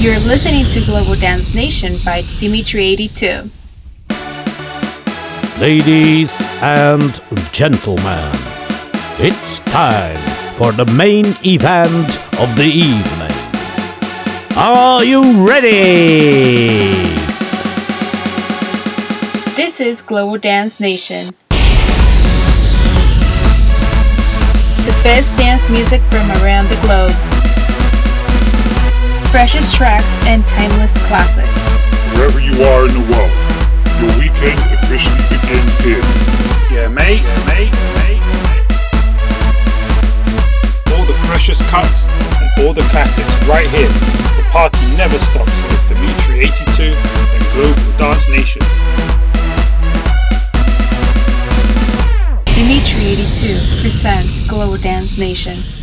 You're listening to Global Dance Nation by Dimitri82. Ladies and gentlemen, it's time for the main event of the evening. Are you ready? This is Global Dance Nation. The best dance music from around the globe. Freshest tracks and timeless classics. Wherever you are in the world, your weekend officially begins here. Yeah, mate, yeah, mate, mate, mate. All the freshest cuts and all the classics right here. The party never stops with Dimitri 82 and Global Dance Nation. Dimitri82 presents Global Dance Nation.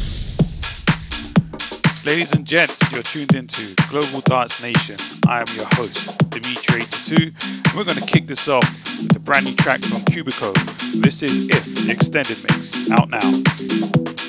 Ladies and gents, you're tuned into Global Dance Nation. I am your host, Dimitri82, and we're going to kick this off with a brand new track from Cubico. This is If, the extended mix, out now.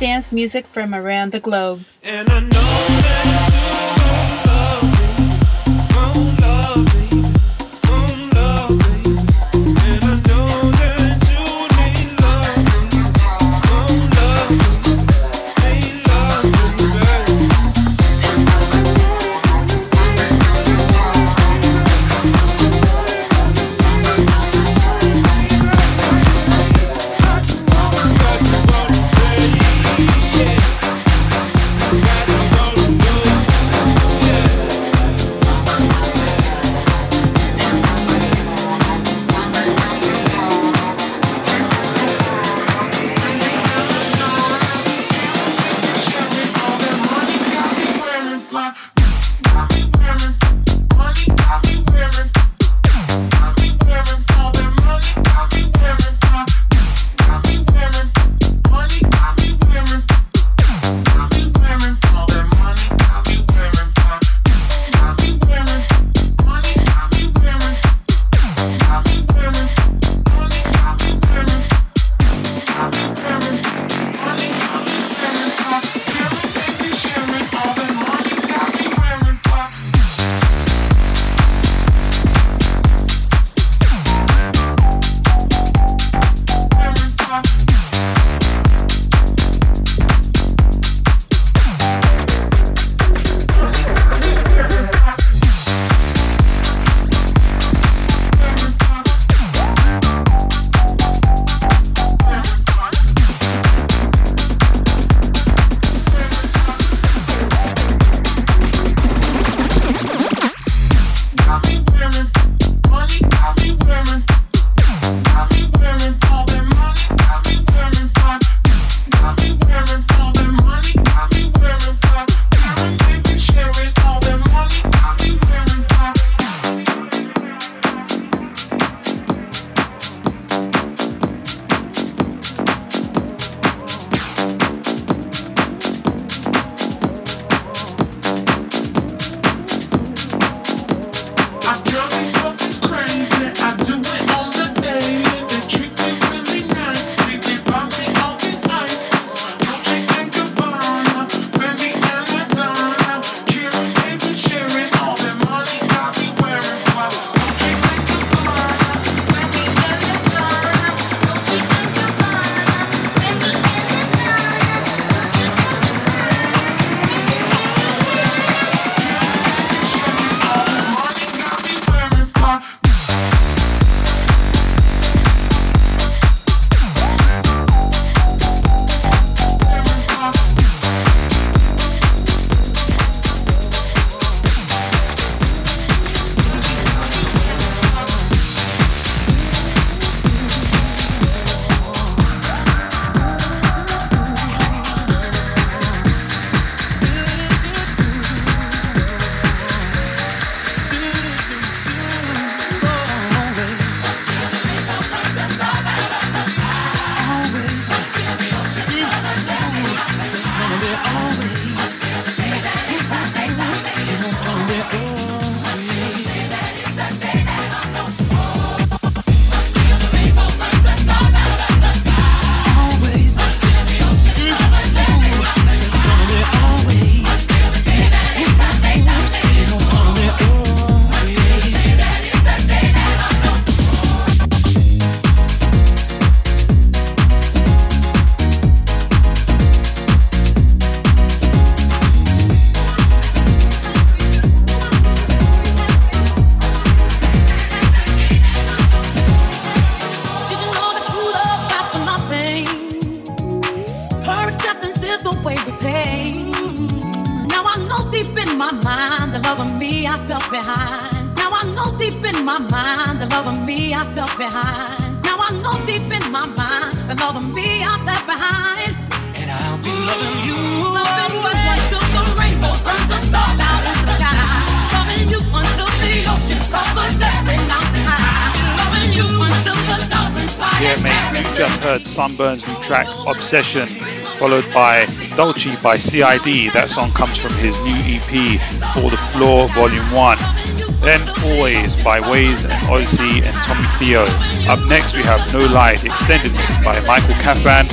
Dance music from around the globe. Of me I felt behind. Now I know deep in my mind the love of me I left behind. And I'll be loving you. Loving you until the rainbow burns the stars out of the sky. Loving you until the ocean covers every mountain high. Loving you until the dolphins fly. Yeah, mate, you just heard Sunburn's new track Obsession, followed by Dolce by CID. That song comes from his new EP, For the Floor Volume 1. Then Always by Waze and Odyssey and Tommy Theo. Up next, we have No Light, extended mix by Michael Calfan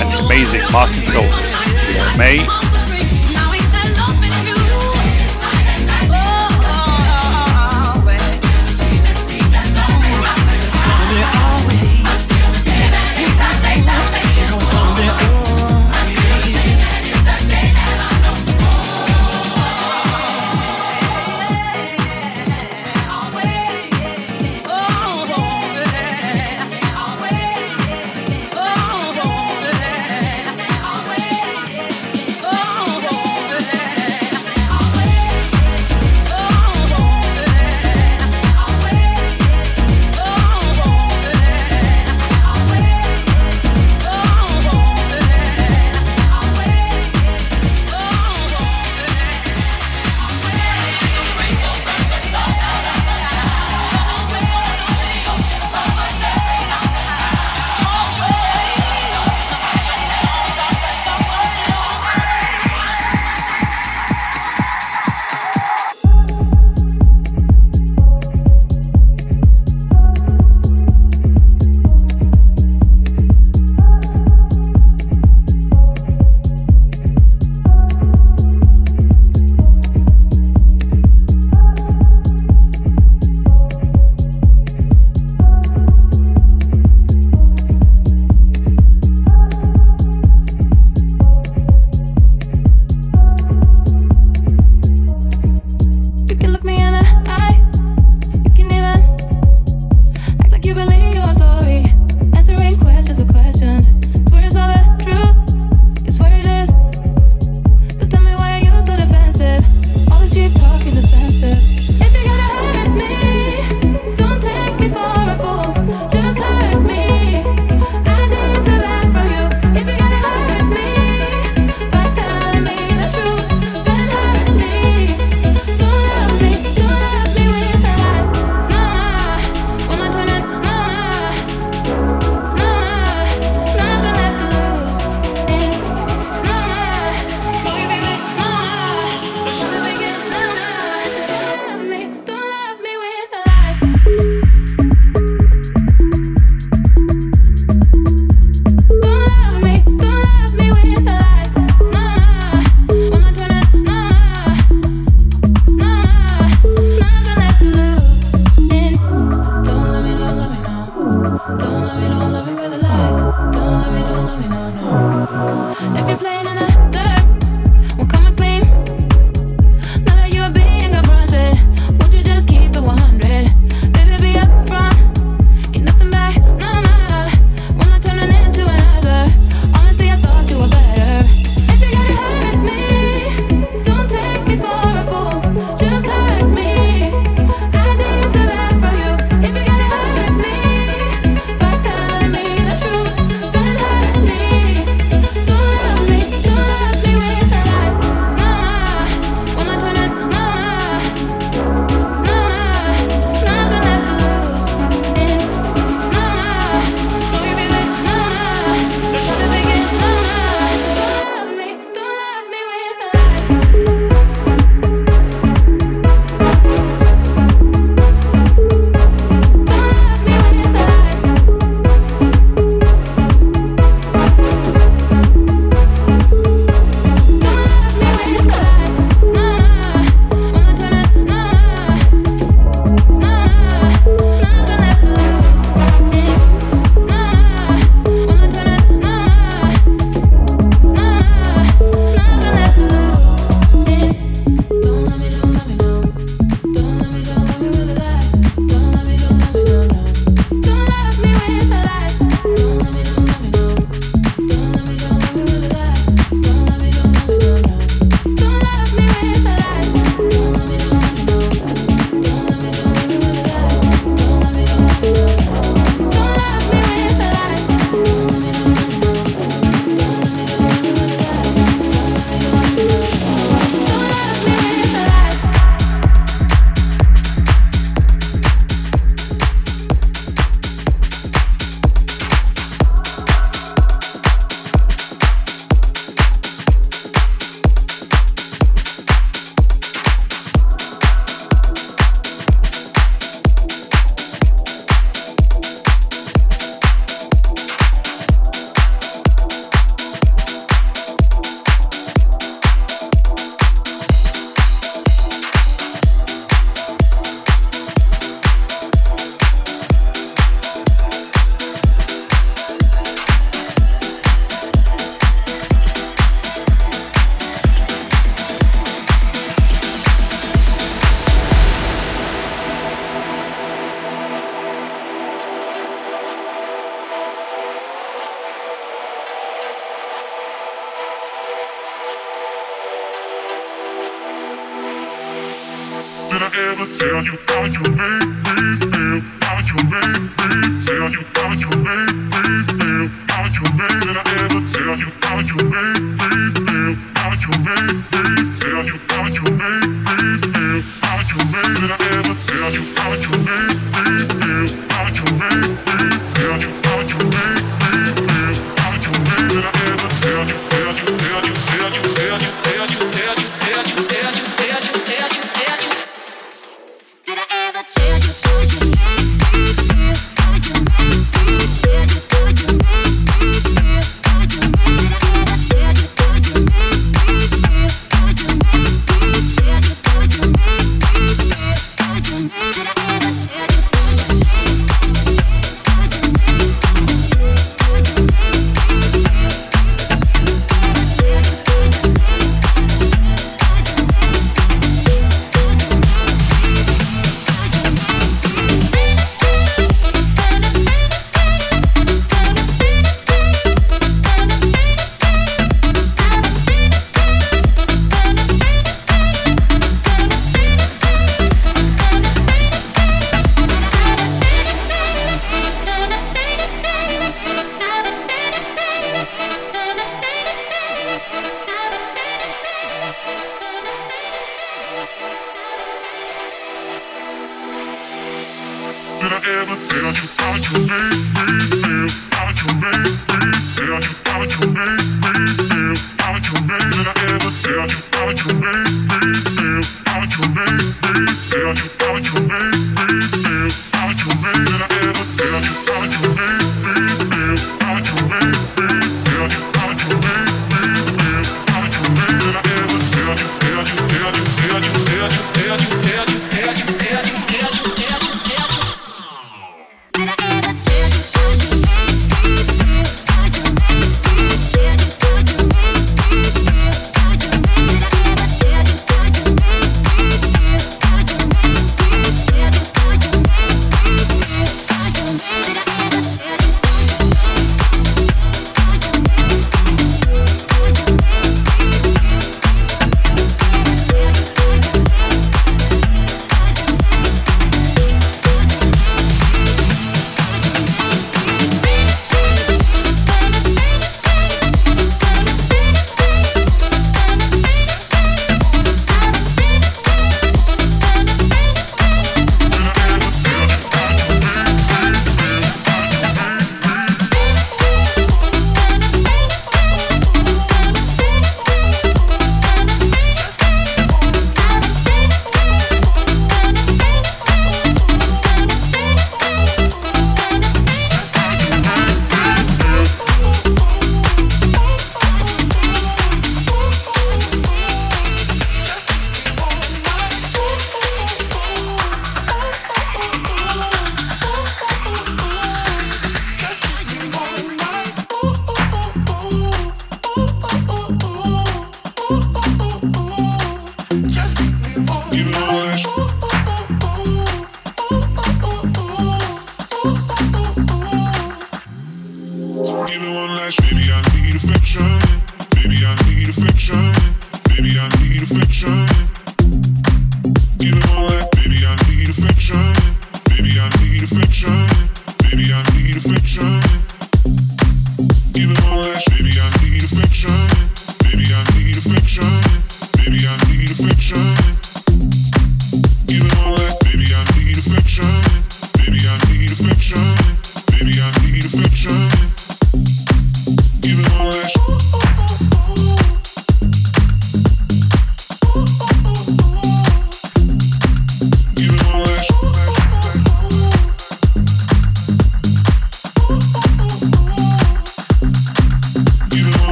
and the amazing Martin Solveig. May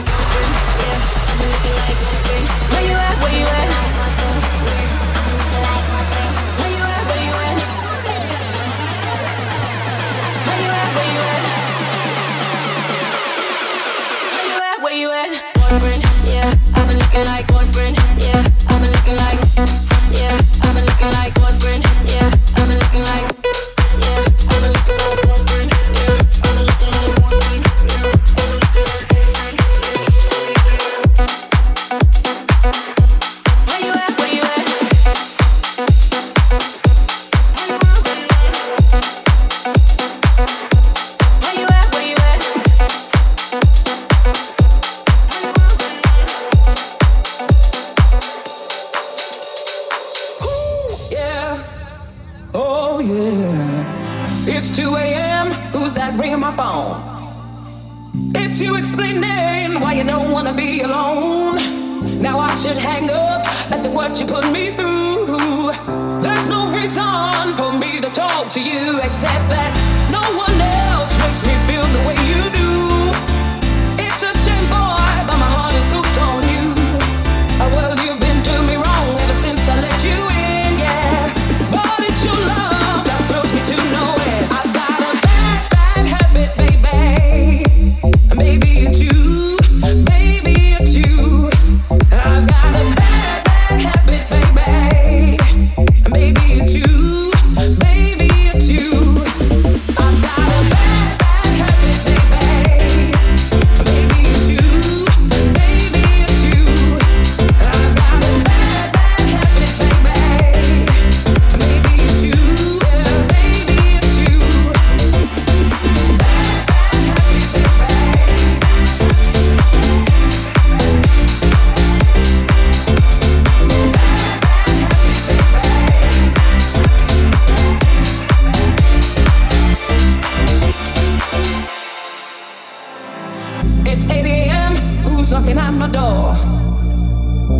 like It's 8 a.m. Who's knocking at my door?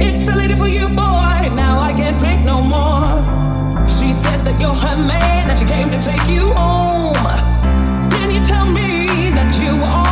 It's a lady for you, boy. Now I can't take no more. She says that you're her man, that she came to take you home. Can you tell me that you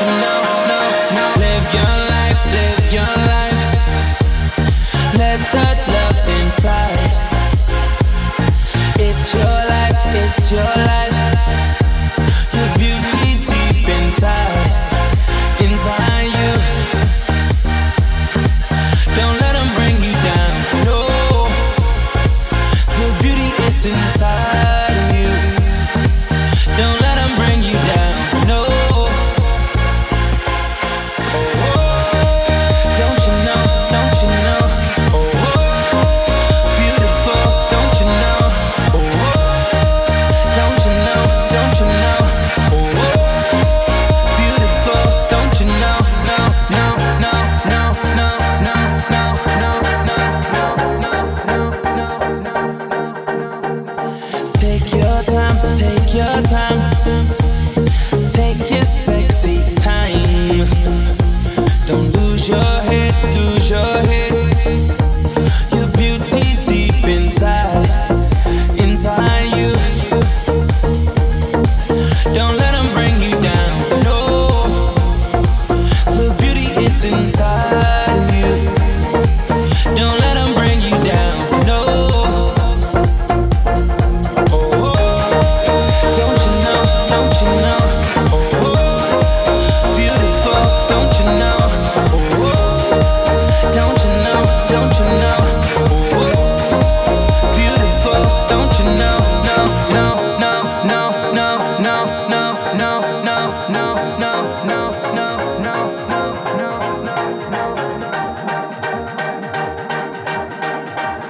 tonight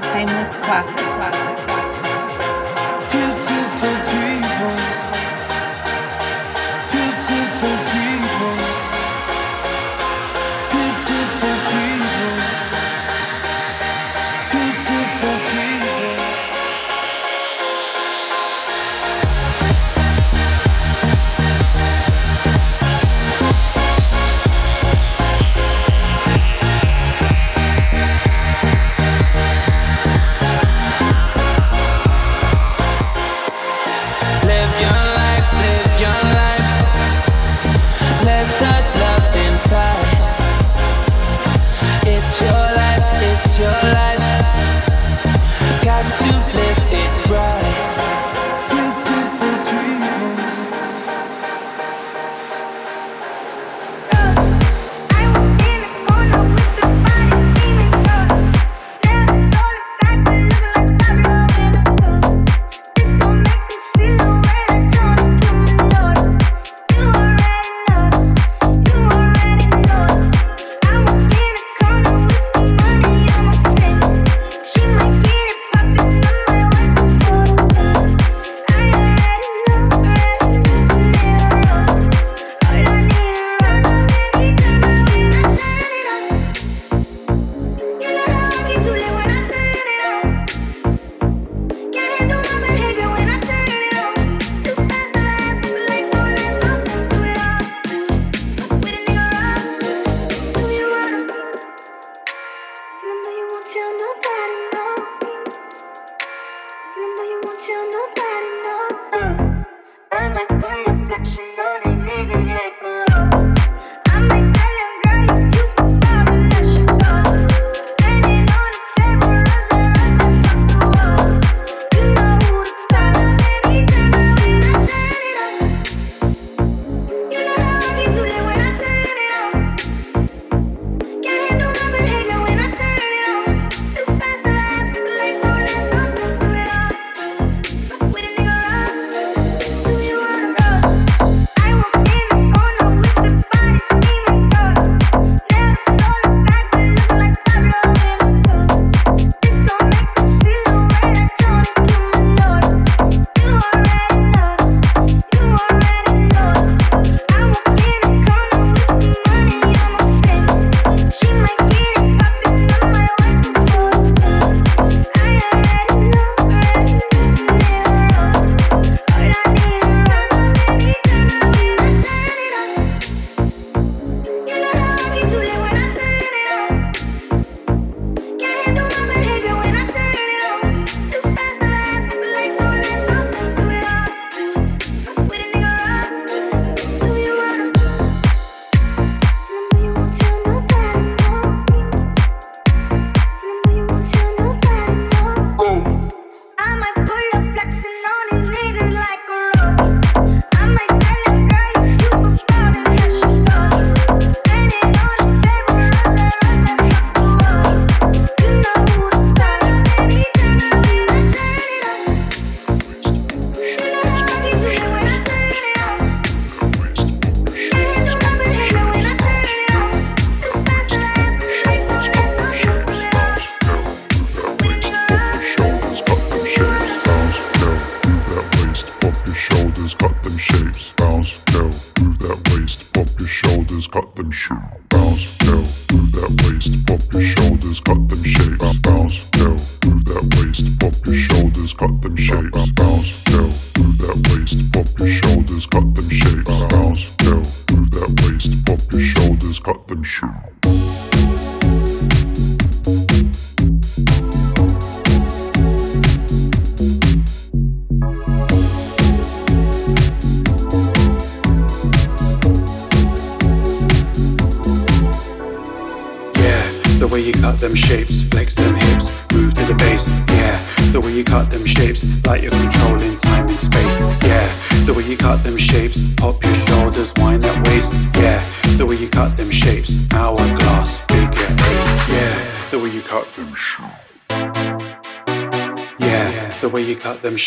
Timeless classics. classics.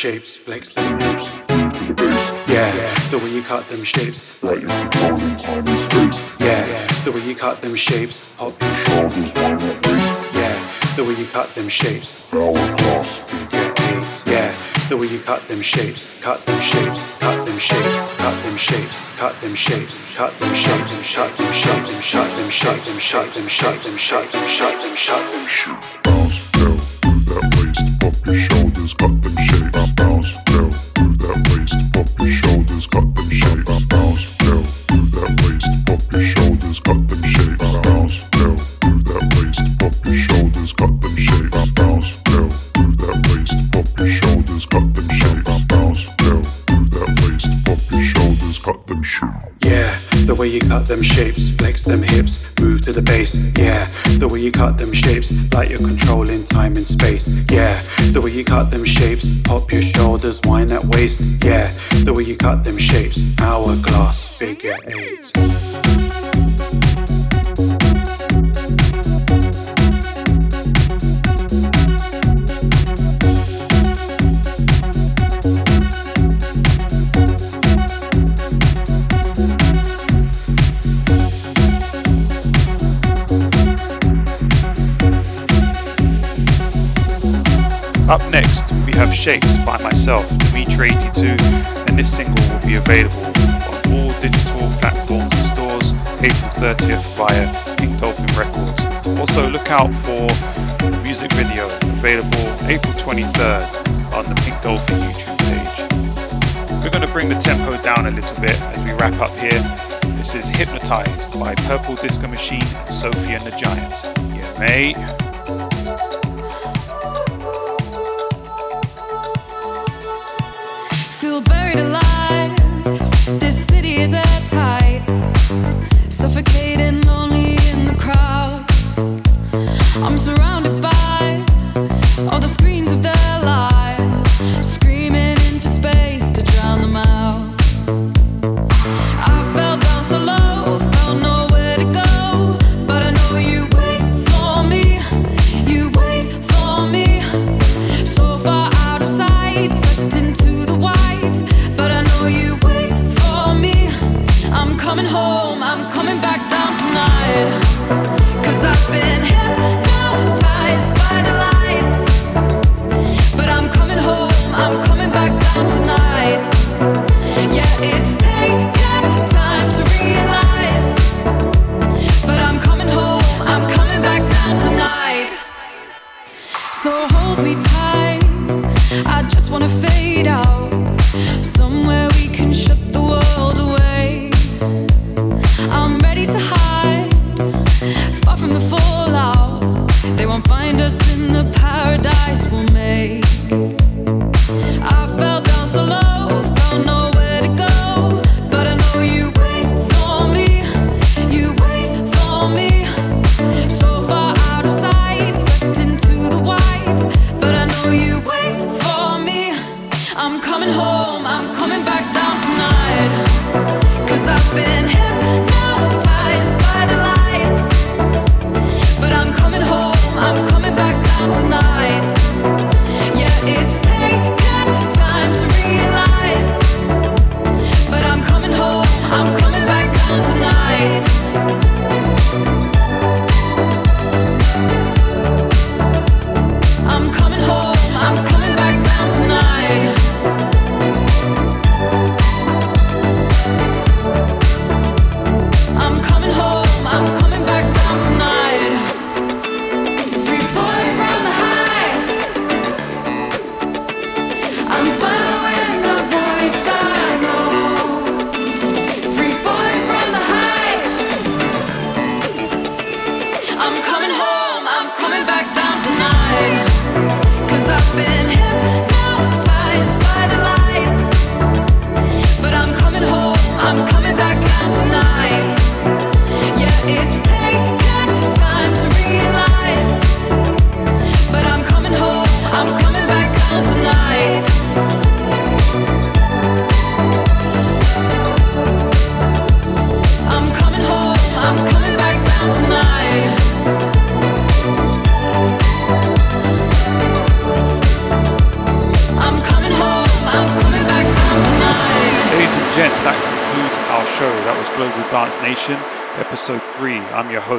Shapes, flex them hips, to the bass. Yeah, the way you cut them shapes, like you're controlling time and space. Yeah, the way you cut them shapes, pop your shoulders, wind that waist. Yeah, the way you cut them shapes. Hourglass. Eight. Yeah, the way you cut them shapes, cut them shapes, cut them shapes, cut them shapes, cut them shapes, cut them shapes, shut them shapes, shut them shapes, shut them shapes, shut them shapes, shut them shapes. Shut them shapes. Bounce, girl, move that waist, pop your shoulders, them. Bounce, move that waist, pop your shoulders, them. Bounce, move that waist, pop your shoulders, them. Bounce, move that waist, pop your shoulders, them. Bounce, move that waist, pop your shoulders, them. Bounce, move that waist, pop your shoulders, cut them. Yeah, the way you cut them shapes, flex them hips, move to the bass. The way you cut them shapes, like you're controlling time and space. Yeah, the way you cut them shapes, pop your shoulders, wind that waist. Yeah, the way you cut them shapes, hourglass, figure eight. Up next, we have Shapes by myself, Dimitri82, and this single will be available on all digital platforms and stores April 30th via Pink Dolphin Records. Also, look out for the music video available April 23rd on the Pink Dolphin YouTube page. We're going to bring the tempo down a little bit as we wrap up here. This is Hypnotized by Purple Disco Machine and Sophie and the Giants. Yeah, mate. Suffocating,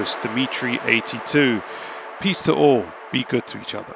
host, Dimitri82. Peace to all. Be good to each other.